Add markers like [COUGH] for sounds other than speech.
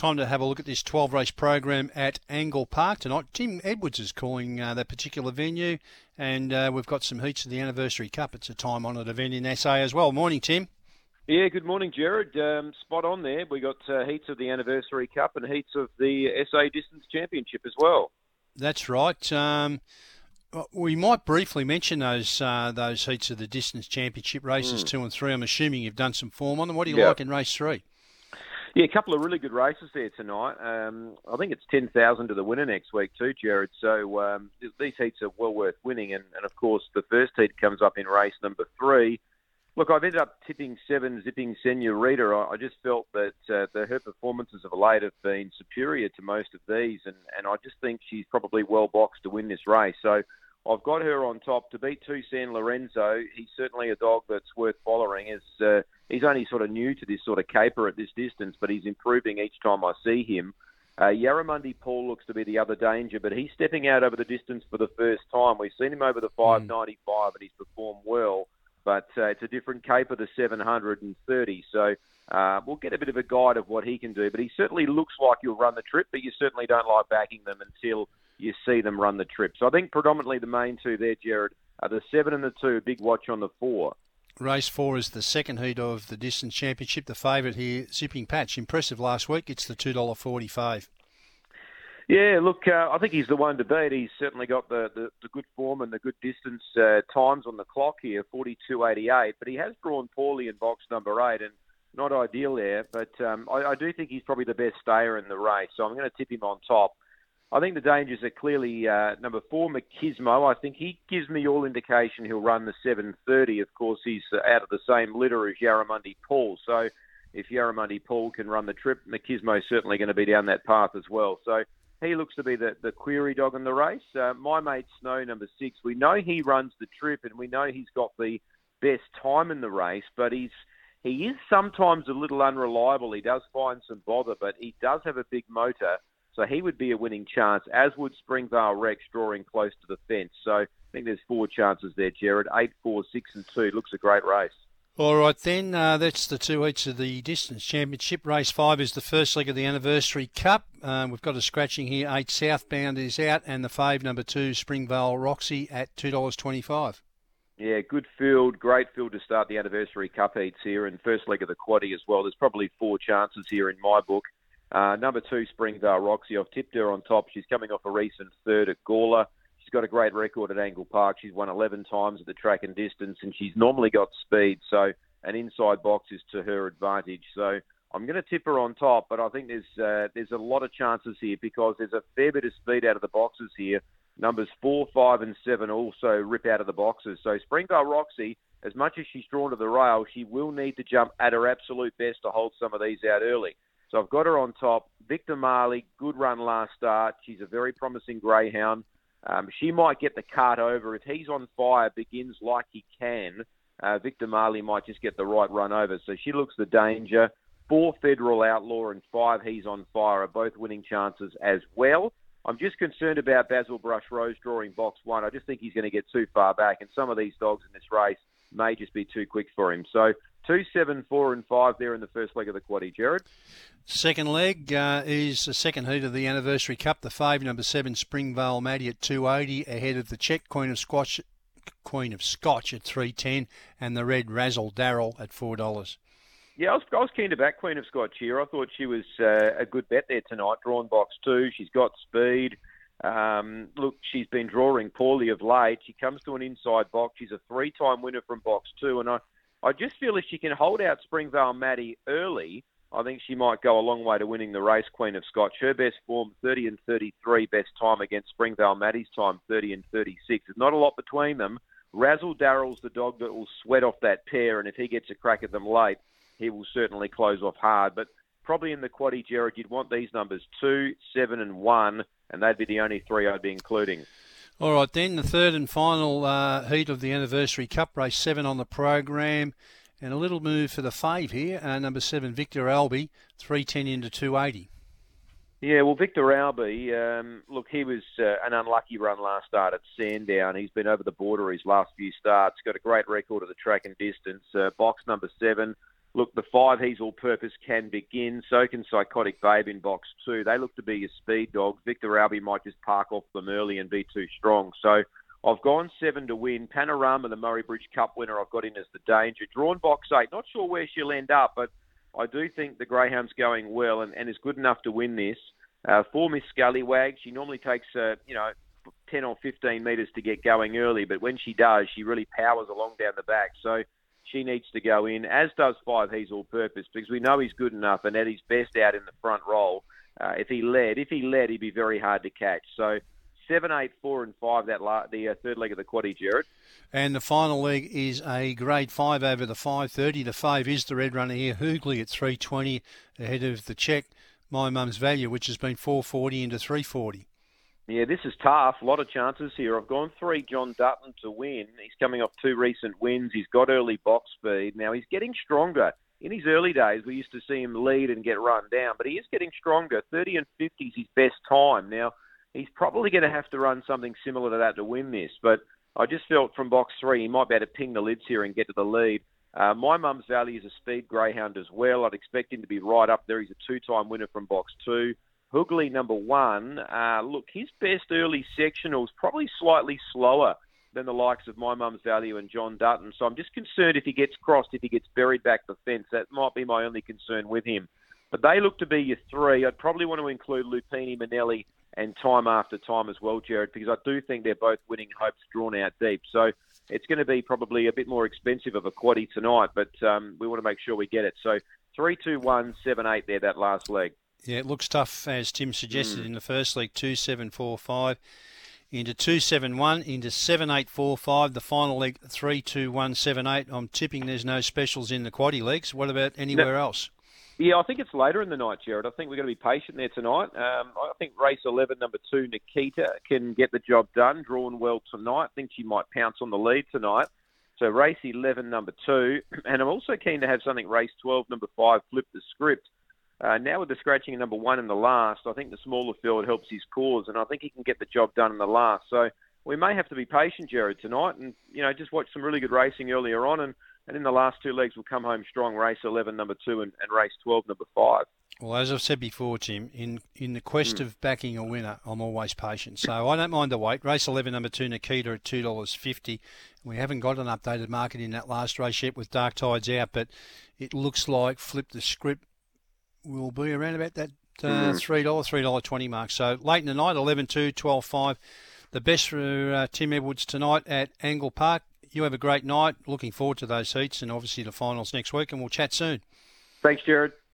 time to have a look at this 12 race program at Angle Park tonight. Tim Edwards is calling uh, that particular venue, and uh, we've got some heats of the Anniversary Cup. It's a time honoured event in SA as well. Morning, Tim. Yeah, good morning, Gerard. Um, spot on there. We got uh, heats of the Anniversary Cup and heats of the SA Distance Championship as well. That's right. Um, we might briefly mention those uh, those heats of the distance championship races mm. two and three. I'm assuming you've done some form on them. What do you like in race three? Yeah, a couple of really good races there tonight. Um, I think it's ten thousand to the winner next week too, Gerard. So um, these heats are well worth winning, and, and of course the first heat comes up in race number three. Look, I've ended up tipping seven, zipping Senorita. I, I just felt that uh, the, her performances of late have been superior to most of these, and, and I just think she's probably well boxed to win this race. So I've got her on top to beat two San Lorenzo. He's certainly a dog that's worth following. As uh, he's only sort of new to this sort of caper at this distance, but he's improving each time I see him. Uh, Yarramundi Paul looks to be the other danger, but he's stepping out over the distance for the first time. We've seen him over the 595, mm. and he's performed well. But uh, it's a different caper, the 730. So uh, we'll get a bit of a guide of what he can do. But he certainly looks like he'll run the trip, but you certainly don't like backing them until you see them run the trip. So I think predominantly the main two there, Gerard, are the seven and the two. Big watch on the four. Race four is the second heat of the distance championship. The favourite here, Zipping Patch, impressive last week. It's the two dollar forty five. Yeah, look, uh, I think he's the one to beat. He's certainly got the, the, the good form and the good distance uh, times on the clock here, forty two eighty eight. But he has drawn poorly in box number eight, and not ideal there. But um, I, I do think he's probably the best stayer in the race, so I'm going to tip him on top. I think the dangers are clearly uh, number four, Machismo. I think he gives me all indication he'll run the 730. Of course, he's uh, out of the same litter as Yarramundi Paul. So if Yarramundi Paul can run the trip, Machismo's certainly going to be down that path as well. So he looks to be the, the query dog in the race. Uh, my mate Snow, number six, we know he runs the trip and we know he's got the best time in the race, but he's he is sometimes a little unreliable. He does find some bother, but he does have a big motor. So he would be a winning chance, as would Springvale Rex drawing close to the fence. So I think there's four chances there, Gerard. Eight, four, six, and two. Looks a great race. All right, then. Uh, that's the two heats of the distance championship. Race five is the first leg of the anniversary cup. Uh, we've got a scratching here. Eight southbound is out, and the fave number two, Springvale Roxy, at two dollars twenty-five. Yeah, good field, great field to start the anniversary cup heats here, and first leg of the quaddy as well. There's probably four chances here in my book. Uh, number two, Springvale Roxy. I've tipped her on top. She's coming off a recent third at Gawler. She's got a great record at Angle Park. She's won 11 times at the track and distance, and she's normally got speed. So an inside box is to her advantage. So I'm going to tip her on top, but I think there's uh, there's a lot of chances here because there's a fair bit of speed out of the boxes here. Numbers four, five, and seven also rip out of the boxes. So Springvale Roxy, as much as she's drawn to the rail, she will need to jump at her absolute best to hold some of these out early. So I've got her on top. Victor Marley, good run last start. She's a very promising greyhound. Um, she might get the cart over. If he's on fire, begins like he can, uh, Victor Marley might just get the right run over. So she looks the danger. Four Federal Outlaw and five He's on Fire are both winning chances as well. I'm just concerned about Basil Brush Rose drawing box one. I just think he's going to get too far back, and some of these dogs in this race may just be too quick for him. So two, seven, four, and five there in the first leg of the quaddy. Gerard. Second leg uh, is the second heat of the Anniversary Cup. The five, number seven, Springvale Maddie at 280, ahead of the check Queen of Scotch, Queen of Scotch at 310, and the red Razzle Daryl at four dollars. Yeah, I was, I was keen to back Queen of Scotch here. I thought she was uh, a good bet there tonight. Drawn box two, she's got speed. Um, look, she's been drawing poorly of late. She comes to an inside box. She's a three-time winner from box two, and I, I just feel if she can hold out Springvale Maddie early, I think she might go a long way to winning the race, Queen of Scotch. Her best form, 30 and 33, best time against Springvale Maddie's time, 30 and 36. There's not a lot between them. Razzle Darrell's the dog that will sweat off that pair, and if he gets a crack at them late, he will certainly close off hard. But probably in the quaddy, Gerard, you'd want these numbers two, seven, and one, and they'd be the only three I'd be including. All right, then the third and final uh, heat of the Anniversary Cup race, seven on the program. And a little move for the fave here, uh, number seven, Victor Albi, 310 into 280. Yeah, well, Victor Albi, um, look, he was uh, an unlucky run last start at Sandown. He's been over the border his last few starts. Got a great record of the track and distance. Uh, box number seven, look, the five He's All Purpose can begin. So can Psychotic Babe in box two. They look to be your speed dogs. Victor Albi might just park off them early and be too strong. So I've gone seven to win. Panorama, the Murray Bridge Cup winner, I've got in as the danger. Drawn box eight. Not sure where she'll end up, but I do think the Greyhound's going well and, and is good enough to win this. Uh, for Miss Scullywag, she normally takes, uh, you know, 10 or 15 metres to get going early, but when she does, she really powers along down the back. So she needs to go in, as does Five He's All Purpose, because we know he's good enough and at his best out in the front roll. Uh, if he led, if he led, he'd be very hard to catch. So seven, eight, four, and five. That la- the uh, third leg of the quaddy, Gerard. And the final leg is a grade five over the five thirty. The five is the red runner here, Hoogly at three twenty ahead of the check. My mum's value, which has been four forty into three forty. Yeah, this is tough. A lot of chances here. I've gone three John Dutton to win. He's coming off two recent wins. He's got early box speed. Now he's getting stronger. In his early days, we used to see him lead and get run down, but he is getting stronger. 30 and 50 is his best time. Now, he's probably going to have to run something similar to that to win this, but I just felt from box three he might be able to ping the lids here and get to the lead. Uh, my mum's Valley is a speed greyhound as well. I'd expect him to be right up there. He's a two-time winner from box two. Hoogly number one. Uh, look, his best early sectionals probably slightly slower than the likes of My Mum's Value and John Dutton. So I'm just concerned if he gets crossed, if he gets buried back the fence. That might be my only concern with him. But they look to be your three. I'd probably want to include Lupini, Manelli, and Time After Time as well, Gerard, because I do think they're both winning hopes drawn out deep. So it's going to be probably a bit more expensive of a quaddy tonight, but um, we want to make sure we get it. So three, two, one, seven, eight there, that last leg. Yeah, it looks tough, as Tim suggested mm. in the first league, 2 7 4 5 into 2 7 1 into 7 8 4 5. The final leg, 3 2 1 7 8. I'm tipping there's no specials in the quaddy leagues. What about anywhere no. else? Yeah, I think it's later in the night, Gerard. I think we're going to be patient there tonight. Um, I think race 11, number two, Nikita, can get the job done, drawn well tonight. I think she might pounce on the lead tonight. So race 11, number two. [CLEARS THROAT] And I'm also keen to have something race 12, number five, flip the script. Uh, now with the scratching of number one in the last, I think the smaller field helps his cause, and I think he can get the job done in the last. So we may have to be patient, Gerard, tonight, and you know just watch some really good racing earlier on, and, and in the last two legs we'll come home strong. Race 11, number two, and, and race 12, number five. Well, as I've said before, Tim, in in the quest mm. of backing a winner, I'm always patient. So I don't mind the wait. Race 11, number two, Nikita at two dollars fifty. We haven't got an updated market in that last race yet with Dark Tides out, but it looks like flip the script will be around about that uh, mm-hmm. three dollar, three dollar twenty mark. So late in the night, 11 2, 12 5. The best for uh, Tim Edwards tonight at Angle Park. You have a great night. Looking forward to those heats and obviously the finals next week, and we'll chat soon. Thanks, Gerard.